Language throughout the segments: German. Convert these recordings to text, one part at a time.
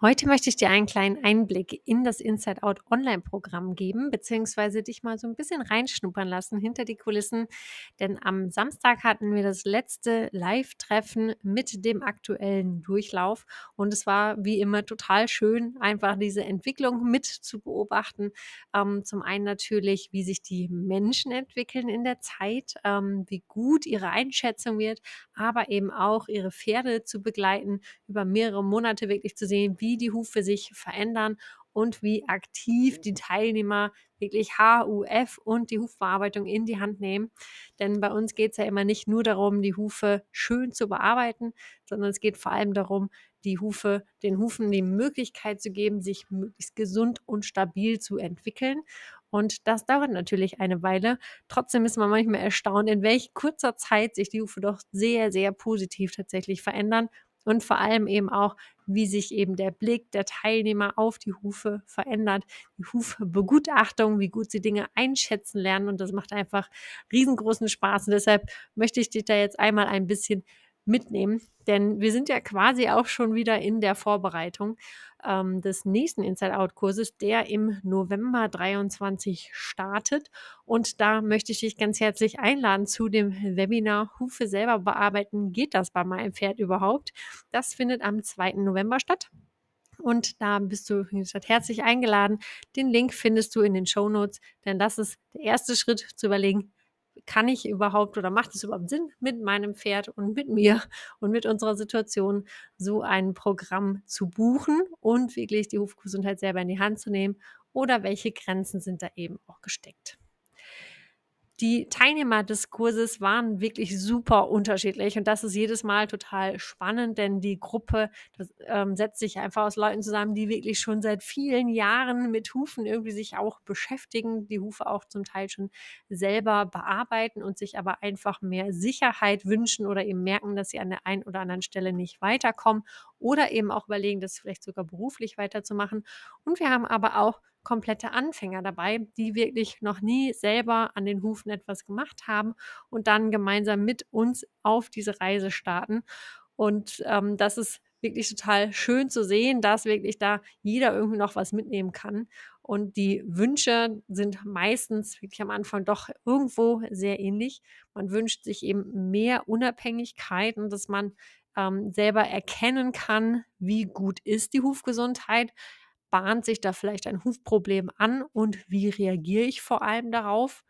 Heute möchte ich dir einen kleinen Einblick in das Inside Out Online-Programm geben, beziehungsweise dich mal so ein bisschen reinschnuppern lassen hinter die Kulissen. Denn am Samstag hatten wir das letzte Live-Treffen mit dem aktuellen Durchlauf und es war wie immer total schön, einfach diese Entwicklung mit zu beobachten. Ähm, zum einen natürlich, wie sich die Menschen entwickeln in der Zeit, ähm, wie gut ihre Einschätzung wird, aber eben auch ihre Pferde zu begleiten, über mehrere Monate wirklich zu sehen, wie die Hufe sich verändern und wie aktiv die Teilnehmer wirklich HUF und die Hufbearbeitung in die Hand nehmen. Denn bei uns geht es ja immer nicht nur darum, die Hufe schön zu bearbeiten, sondern es geht vor allem darum, die Hufe, den Hufen die Möglichkeit zu geben, sich möglichst gesund und stabil zu entwickeln. Und das dauert natürlich eine Weile. Trotzdem ist man manchmal erstaunt, in welch kurzer Zeit sich die Hufe doch sehr, sehr positiv tatsächlich verändern und vor allem eben auch, wie sich eben der Blick der Teilnehmer auf die Hufe verändert, die Hufbegutachtung, wie gut sie Dinge einschätzen lernen. Und das macht einfach riesengroßen Spaß. Und deshalb möchte ich dich da jetzt einmal ein bisschen mitnehmen, denn wir sind ja quasi auch schon wieder in der Vorbereitung ähm, des nächsten Inside-Out-Kurses, der im November 23 startet. Und da möchte ich dich ganz herzlich einladen zu dem Webinar Hufe selber bearbeiten. Geht das bei meinem Pferd überhaupt? Das findet am 2. November statt. Und da bist du herzlich eingeladen. Den Link findest du in den Show Notes, denn das ist der erste Schritt zu überlegen, kann ich überhaupt oder macht es überhaupt Sinn, mit meinem Pferd und mit mir und mit unserer Situation so ein Programm zu buchen und wirklich die Hufgesundheit selber in die Hand zu nehmen oder welche Grenzen sind da eben auch gesteckt? Die Teilnehmer des Kurses waren wirklich super unterschiedlich und das ist jedes Mal total spannend, denn die Gruppe das, ähm, setzt sich einfach aus Leuten zusammen, die wirklich schon seit vielen Jahren mit Hufen irgendwie sich auch beschäftigen, die Hufe auch zum Teil schon selber bearbeiten und sich aber einfach mehr Sicherheit wünschen oder eben merken, dass sie an der einen oder anderen Stelle nicht weiterkommen oder eben auch überlegen, das vielleicht sogar beruflich weiterzumachen. Und wir haben aber auch komplette Anfänger dabei, die wirklich noch nie selber an den Hufen etwas gemacht haben und dann gemeinsam mit uns auf diese Reise starten. Und ähm, das ist wirklich total schön zu sehen, dass wirklich da jeder irgendwie noch was mitnehmen kann. Und die Wünsche sind meistens wirklich am Anfang doch irgendwo sehr ähnlich. Man wünscht sich eben mehr Unabhängigkeit und dass man ähm, selber erkennen kann, wie gut ist die Hufgesundheit, bahnt sich da vielleicht ein Hufproblem an und wie reagiere ich vor allem darauf?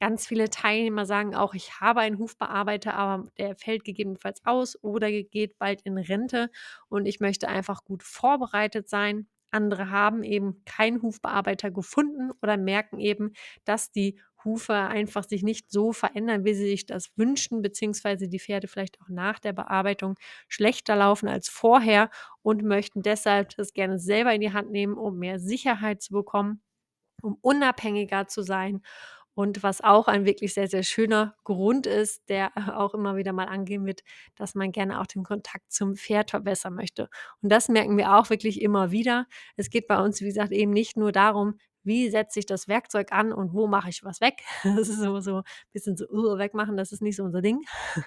Ganz viele Teilnehmer sagen auch, ich habe einen Hufbearbeiter, aber der fällt gegebenenfalls aus oder geht bald in Rente und ich möchte einfach gut vorbereitet sein. Andere haben eben keinen Hufbearbeiter gefunden oder merken eben, dass die Hufe einfach sich nicht so verändern, wie sie sich das wünschen, beziehungsweise die Pferde vielleicht auch nach der Bearbeitung schlechter laufen als vorher und möchten deshalb das gerne selber in die Hand nehmen, um mehr Sicherheit zu bekommen, um unabhängiger zu sein. Und was auch ein wirklich sehr, sehr schöner Grund ist, der auch immer wieder mal angehen wird, dass man gerne auch den Kontakt zum Pferd verbessern möchte. Und das merken wir auch wirklich immer wieder. Es geht bei uns, wie gesagt, eben nicht nur darum, wie setze ich das Werkzeug an und wo mache ich was weg. Das ist immer so ein bisschen so uh, wegmachen, das ist nicht so unser Ding.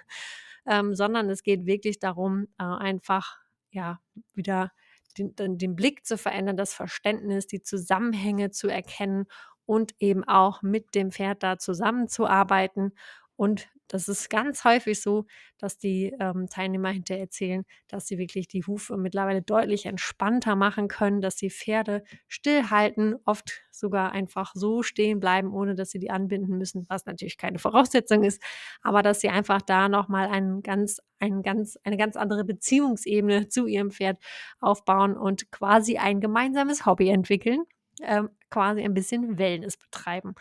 ähm, sondern es geht wirklich darum, äh, einfach ja wieder den, den, den Blick zu verändern, das Verständnis, die Zusammenhänge zu erkennen und eben auch mit dem Pferd da zusammenzuarbeiten und das ist ganz häufig so, dass die ähm, Teilnehmer hinterher erzählen, dass sie wirklich die Hufe mittlerweile deutlich entspannter machen können, dass die Pferde stillhalten, oft sogar einfach so stehen bleiben, ohne dass sie die anbinden müssen, was natürlich keine Voraussetzung ist, aber dass sie einfach da nochmal einen ganz, einen ganz, eine ganz andere Beziehungsebene zu ihrem Pferd aufbauen und quasi ein gemeinsames Hobby entwickeln, ähm, quasi ein bisschen Wellness betreiben.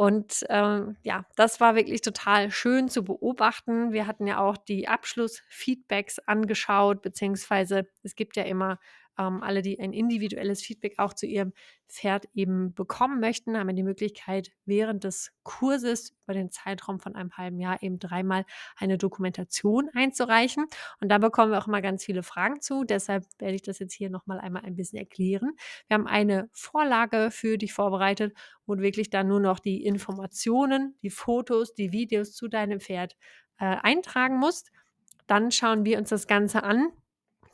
Und ähm, ja, das war wirklich total schön zu beobachten. Wir hatten ja auch die Abschlussfeedbacks angeschaut, beziehungsweise es gibt ja immer ähm, alle, die ein individuelles Feedback auch zu ihrem Pferd eben bekommen möchten, haben die Möglichkeit, während des Kurses über den Zeitraum von einem halben Jahr eben dreimal eine Dokumentation einzureichen. Und da bekommen wir auch immer ganz viele Fragen zu. Deshalb werde ich das jetzt hier nochmal einmal ein bisschen erklären. Wir haben eine Vorlage für dich vorbereitet, wo du wirklich dann nur noch die Informationen, die Fotos, die Videos zu deinem Pferd äh, eintragen musst. Dann schauen wir uns das Ganze an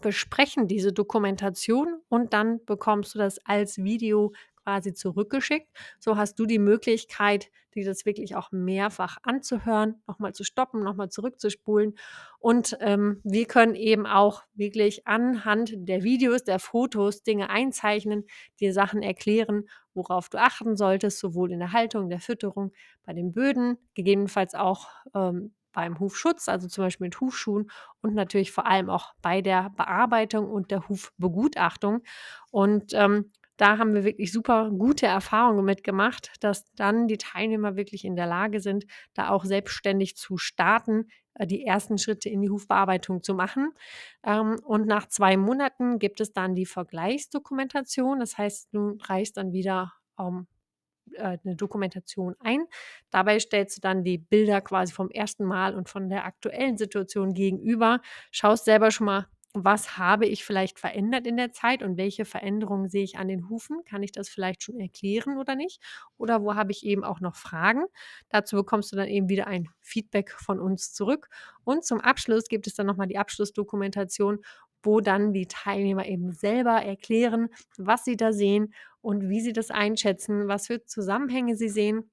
besprechen diese Dokumentation und dann bekommst du das als Video quasi zurückgeschickt. So hast du die Möglichkeit, dir das wirklich auch mehrfach anzuhören, nochmal zu stoppen, nochmal zurückzuspulen. Und ähm, wir können eben auch wirklich anhand der Videos, der Fotos Dinge einzeichnen, dir Sachen erklären, worauf du achten solltest, sowohl in der Haltung, der Fütterung, bei den Böden, gegebenenfalls auch ähm, beim Hufschutz, also zum Beispiel mit Hufschuhen und natürlich vor allem auch bei der Bearbeitung und der Hufbegutachtung. Und ähm, da haben wir wirklich super gute Erfahrungen mitgemacht, dass dann die Teilnehmer wirklich in der Lage sind, da auch selbstständig zu starten, äh, die ersten Schritte in die Hufbearbeitung zu machen. Ähm, und nach zwei Monaten gibt es dann die Vergleichsdokumentation. Das heißt, du reichst dann wieder ähm, äh, eine Dokumentation ein. Dabei stellst du dann die Bilder quasi vom ersten Mal und von der aktuellen Situation gegenüber, schaust selber schon mal, was habe ich vielleicht verändert in der Zeit und welche Veränderungen sehe ich an den Hufen? Kann ich das vielleicht schon erklären oder nicht? Oder wo habe ich eben auch noch Fragen? Dazu bekommst du dann eben wieder ein Feedback von uns zurück. Und zum Abschluss gibt es dann nochmal die Abschlussdokumentation, wo dann die Teilnehmer eben selber erklären, was sie da sehen und wie sie das einschätzen, was für Zusammenhänge sie sehen.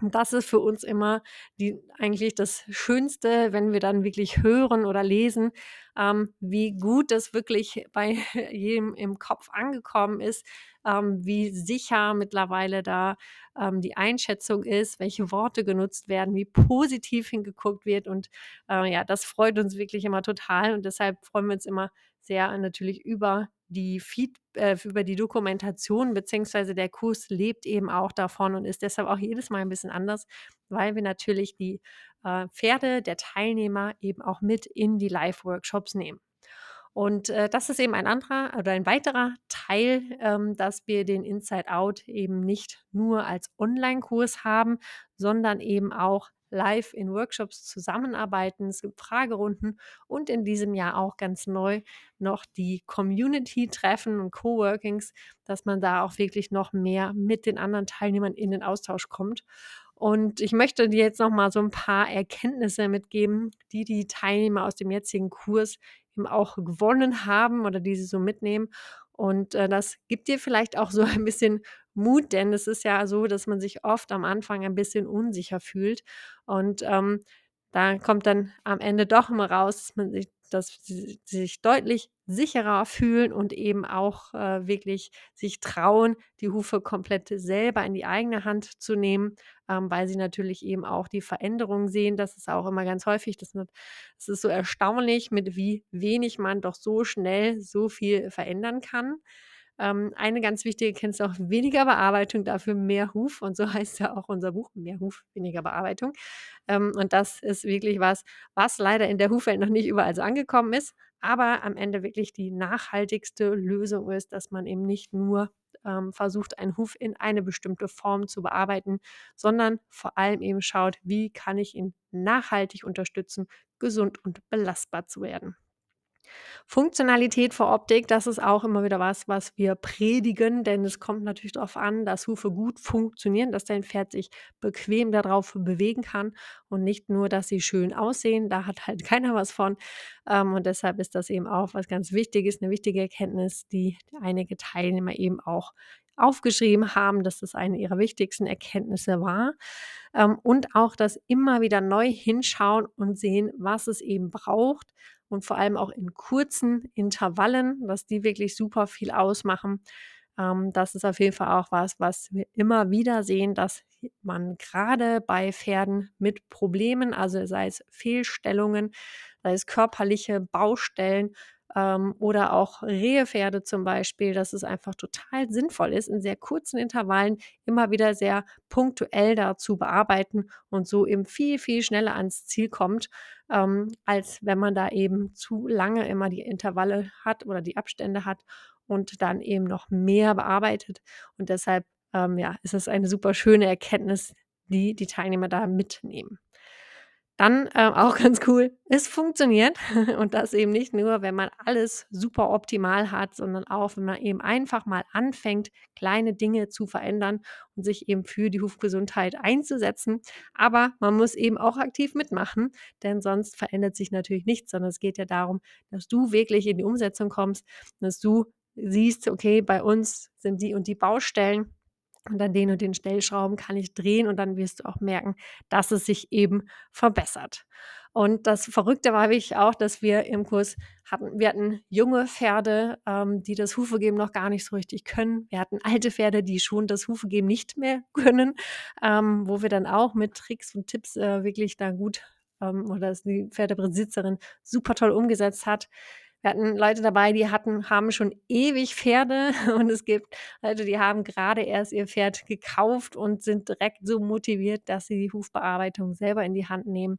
Und das ist für uns immer die, eigentlich das Schönste, wenn wir dann wirklich hören oder lesen, ähm, wie gut das wirklich bei jedem im Kopf angekommen ist, ähm, wie sicher mittlerweile da ähm, die Einschätzung ist, welche Worte genutzt werden, wie positiv hingeguckt wird. Und äh, ja, das freut uns wirklich immer total. Und deshalb freuen wir uns immer sehr natürlich über die Feed, äh, über die Dokumentation, beziehungsweise der Kurs lebt eben auch davon und ist deshalb auch jedes Mal ein bisschen anders, weil wir natürlich die äh, Pferde der Teilnehmer eben auch mit in die Live-Workshops nehmen. Und äh, das ist eben ein anderer oder ein weiterer Teil, ähm, dass wir den Inside Out eben nicht nur als Online-Kurs haben, sondern eben auch live in Workshops zusammenarbeiten. Es gibt Fragerunden und in diesem Jahr auch ganz neu noch die Community-Treffen und Coworkings, dass man da auch wirklich noch mehr mit den anderen Teilnehmern in den Austausch kommt. Und ich möchte dir jetzt noch mal so ein paar Erkenntnisse mitgeben, die die Teilnehmer aus dem jetzigen Kurs eben auch gewonnen haben oder die sie so mitnehmen. Und äh, das gibt dir vielleicht auch so ein bisschen Mut, denn es ist ja so, dass man sich oft am Anfang ein bisschen unsicher fühlt. Und ähm, da kommt dann am Ende doch immer raus, dass man sich dass sie sich deutlich sicherer fühlen und eben auch äh, wirklich sich trauen, die Hufe komplett selber in die eigene Hand zu nehmen, ähm, weil sie natürlich eben auch die Veränderungen sehen. Das ist auch immer ganz häufig. Das, das ist so erstaunlich, mit wie wenig man doch so schnell so viel verändern kann. Ähm, eine ganz wichtige auch, weniger Bearbeitung, dafür mehr Huf. Und so heißt ja auch unser Buch, mehr Huf, weniger Bearbeitung. Ähm, und das ist wirklich was, was leider in der Hufwelt noch nicht überall so angekommen ist, aber am Ende wirklich die nachhaltigste Lösung ist, dass man eben nicht nur ähm, versucht, einen Huf in eine bestimmte Form zu bearbeiten, sondern vor allem eben schaut, wie kann ich ihn nachhaltig unterstützen, gesund und belastbar zu werden. Funktionalität vor Optik, das ist auch immer wieder was, was wir predigen, denn es kommt natürlich darauf an, dass Hufe gut funktionieren, dass dein Pferd sich bequem darauf bewegen kann und nicht nur, dass sie schön aussehen. Da hat halt keiner was von. Ähm, und deshalb ist das eben auch was ganz Wichtiges, eine wichtige Erkenntnis, die einige Teilnehmer eben auch aufgeschrieben haben, dass das eine ihrer wichtigsten Erkenntnisse war. Ähm, und auch das immer wieder neu hinschauen und sehen, was es eben braucht und vor allem auch in kurzen Intervallen, dass die wirklich super viel ausmachen. Ähm, das ist auf jeden Fall auch was, was wir immer wieder sehen, dass man gerade bei Pferden mit Problemen, also sei es Fehlstellungen, sei es körperliche Baustellen, ähm, oder auch Rehepferde zum Beispiel, dass es einfach total sinnvoll ist, in sehr kurzen Intervallen immer wieder sehr punktuell da zu bearbeiten und so eben viel, viel schneller ans Ziel kommt, ähm, als wenn man da eben zu lange immer die Intervalle hat oder die Abstände hat und dann eben noch mehr bearbeitet. Und deshalb ähm, ja, ist es eine super schöne Erkenntnis, die die Teilnehmer da mitnehmen. Dann äh, auch ganz cool, es funktioniert und das eben nicht nur, wenn man alles super optimal hat, sondern auch, wenn man eben einfach mal anfängt, kleine Dinge zu verändern und sich eben für die Hufgesundheit einzusetzen. Aber man muss eben auch aktiv mitmachen, denn sonst verändert sich natürlich nichts, sondern es geht ja darum, dass du wirklich in die Umsetzung kommst, dass du siehst, okay, bei uns sind die und die Baustellen und an den und den Stellschrauben kann ich drehen und dann wirst du auch merken, dass es sich eben verbessert. Und das Verrückte war wirklich auch, dass wir im Kurs hatten, wir hatten junge Pferde, ähm, die das Hufegeben noch gar nicht so richtig können. Wir hatten alte Pferde, die schon das Hufegeben nicht mehr können, ähm, wo wir dann auch mit Tricks und Tipps äh, wirklich da gut ähm, oder die Pferdebesitzerin super toll umgesetzt hat. Wir hatten Leute dabei, die hatten, haben schon ewig Pferde und es gibt Leute, die haben gerade erst ihr Pferd gekauft und sind direkt so motiviert, dass sie die Hufbearbeitung selber in die Hand nehmen.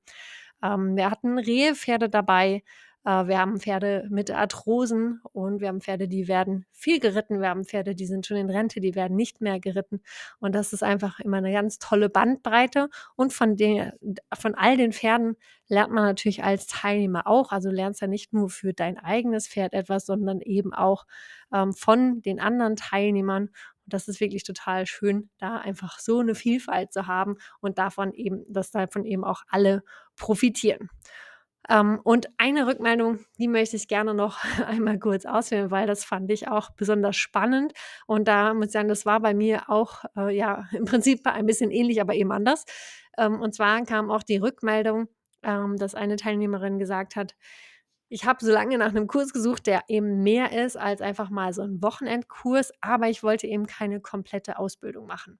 Ähm, wir hatten Rehpferde dabei, wir haben Pferde mit Arthrosen und wir haben Pferde, die werden viel geritten. Wir haben Pferde, die sind schon in Rente, die werden nicht mehr geritten. Und das ist einfach immer eine ganz tolle Bandbreite. Und von, den, von all den Pferden lernt man natürlich als Teilnehmer auch. Also lernst ja nicht nur für dein eigenes Pferd etwas, sondern eben auch ähm, von den anderen Teilnehmern. Und das ist wirklich total schön, da einfach so eine Vielfalt zu haben und davon eben, dass davon eben auch alle profitieren. Ähm, und eine Rückmeldung, die möchte ich gerne noch einmal kurz ausführen, weil das fand ich auch besonders spannend. Und da muss ich sagen, das war bei mir auch, äh, ja, im Prinzip ein bisschen ähnlich, aber eben anders. Ähm, und zwar kam auch die Rückmeldung, ähm, dass eine Teilnehmerin gesagt hat, ich habe so lange nach einem Kurs gesucht, der eben mehr ist als einfach mal so ein Wochenendkurs, aber ich wollte eben keine komplette Ausbildung machen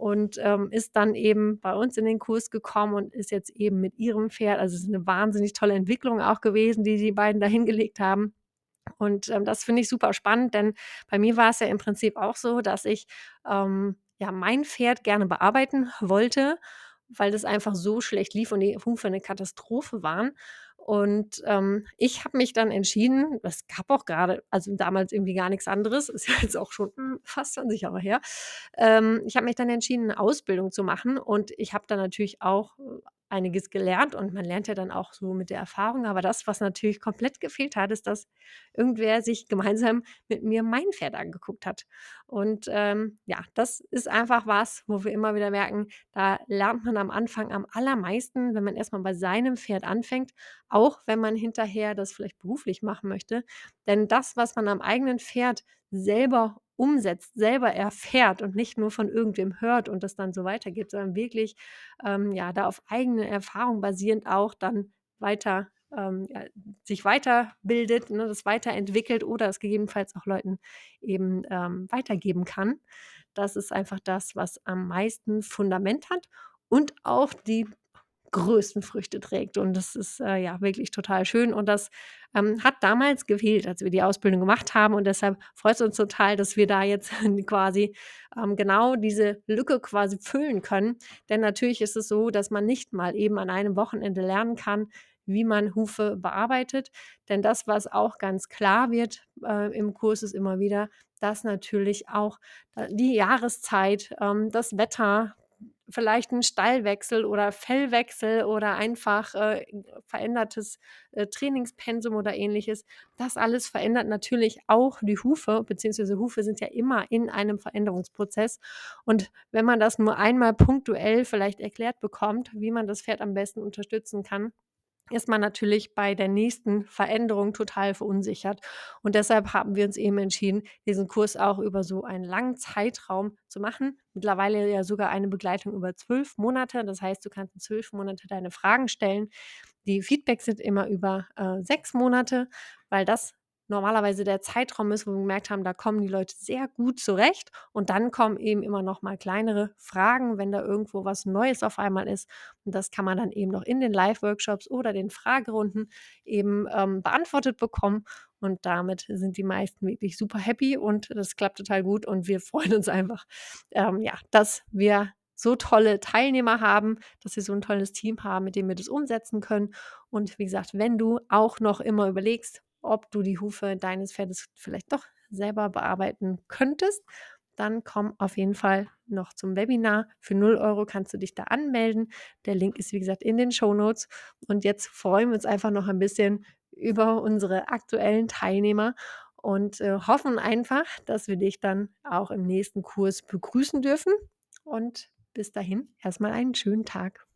und ähm, ist dann eben bei uns in den Kurs gekommen und ist jetzt eben mit ihrem Pferd, also es ist eine wahnsinnig tolle Entwicklung auch gewesen, die die beiden da hingelegt haben. Und ähm, das finde ich super spannend, denn bei mir war es ja im Prinzip auch so, dass ich ähm, ja mein Pferd gerne bearbeiten wollte, weil das einfach so schlecht lief und die Hufe eine Katastrophe waren. Und ähm, ich habe mich dann entschieden, es gab auch gerade, also damals irgendwie gar nichts anderes, ist ja jetzt auch schon hm, fast 20 Jahre her. Ähm, ich habe mich dann entschieden, eine Ausbildung zu machen und ich habe dann natürlich auch äh, einiges gelernt und man lernt ja dann auch so mit der Erfahrung. Aber das, was natürlich komplett gefehlt hat, ist, dass irgendwer sich gemeinsam mit mir mein Pferd angeguckt hat. Und ähm, ja, das ist einfach was, wo wir immer wieder merken, da lernt man am Anfang am allermeisten, wenn man erstmal bei seinem Pferd anfängt, auch wenn man hinterher das vielleicht beruflich machen möchte. Denn das, was man am eigenen Pferd selber umsetzt, selber erfährt und nicht nur von irgendwem hört und das dann so weitergibt, sondern wirklich ähm, ja da auf eigene Erfahrung basierend auch dann weiter ähm, ja, sich weiterbildet, ne, das weiterentwickelt oder es gegebenenfalls auch Leuten eben ähm, weitergeben kann. Das ist einfach das, was am meisten Fundament hat und auch die größten Früchte trägt. Und das ist äh, ja wirklich total schön. Und das ähm, hat damals gefehlt, als wir die Ausbildung gemacht haben. Und deshalb freut es uns total, dass wir da jetzt quasi ähm, genau diese Lücke quasi füllen können. Denn natürlich ist es so, dass man nicht mal eben an einem Wochenende lernen kann, wie man Hufe bearbeitet. Denn das, was auch ganz klar wird äh, im Kurs, ist immer wieder, dass natürlich auch äh, die Jahreszeit, ähm, das Wetter, vielleicht ein Stallwechsel oder Fellwechsel oder einfach äh, verändertes äh, Trainingspensum oder ähnliches. Das alles verändert natürlich auch die Hufe, beziehungsweise Hufe sind ja immer in einem Veränderungsprozess. Und wenn man das nur einmal punktuell vielleicht erklärt bekommt, wie man das Pferd am besten unterstützen kann, ist man natürlich bei der nächsten Veränderung total verunsichert. Und deshalb haben wir uns eben entschieden, diesen Kurs auch über so einen langen Zeitraum zu machen. Mittlerweile ja sogar eine Begleitung über zwölf Monate. Das heißt, du kannst in zwölf Monate deine Fragen stellen. Die Feedbacks sind immer über äh, sechs Monate, weil das normalerweise der Zeitraum ist, wo wir gemerkt haben, da kommen die Leute sehr gut zurecht. Und dann kommen eben immer noch mal kleinere Fragen, wenn da irgendwo was Neues auf einmal ist. Und das kann man dann eben noch in den Live-Workshops oder den Fragerunden eben ähm, beantwortet bekommen. Und damit sind die meisten wirklich super happy und das klappt total gut. Und wir freuen uns einfach, ähm, ja, dass wir so tolle Teilnehmer haben, dass wir so ein tolles Team haben, mit dem wir das umsetzen können. Und wie gesagt, wenn du auch noch immer überlegst, ob du die Hufe deines Pferdes vielleicht doch selber bearbeiten könntest, dann komm auf jeden Fall noch zum Webinar. Für 0 Euro kannst du dich da anmelden. Der Link ist, wie gesagt, in den Show Notes. Und jetzt freuen wir uns einfach noch ein bisschen über unsere aktuellen Teilnehmer und äh, hoffen einfach, dass wir dich dann auch im nächsten Kurs begrüßen dürfen. Und bis dahin erstmal einen schönen Tag.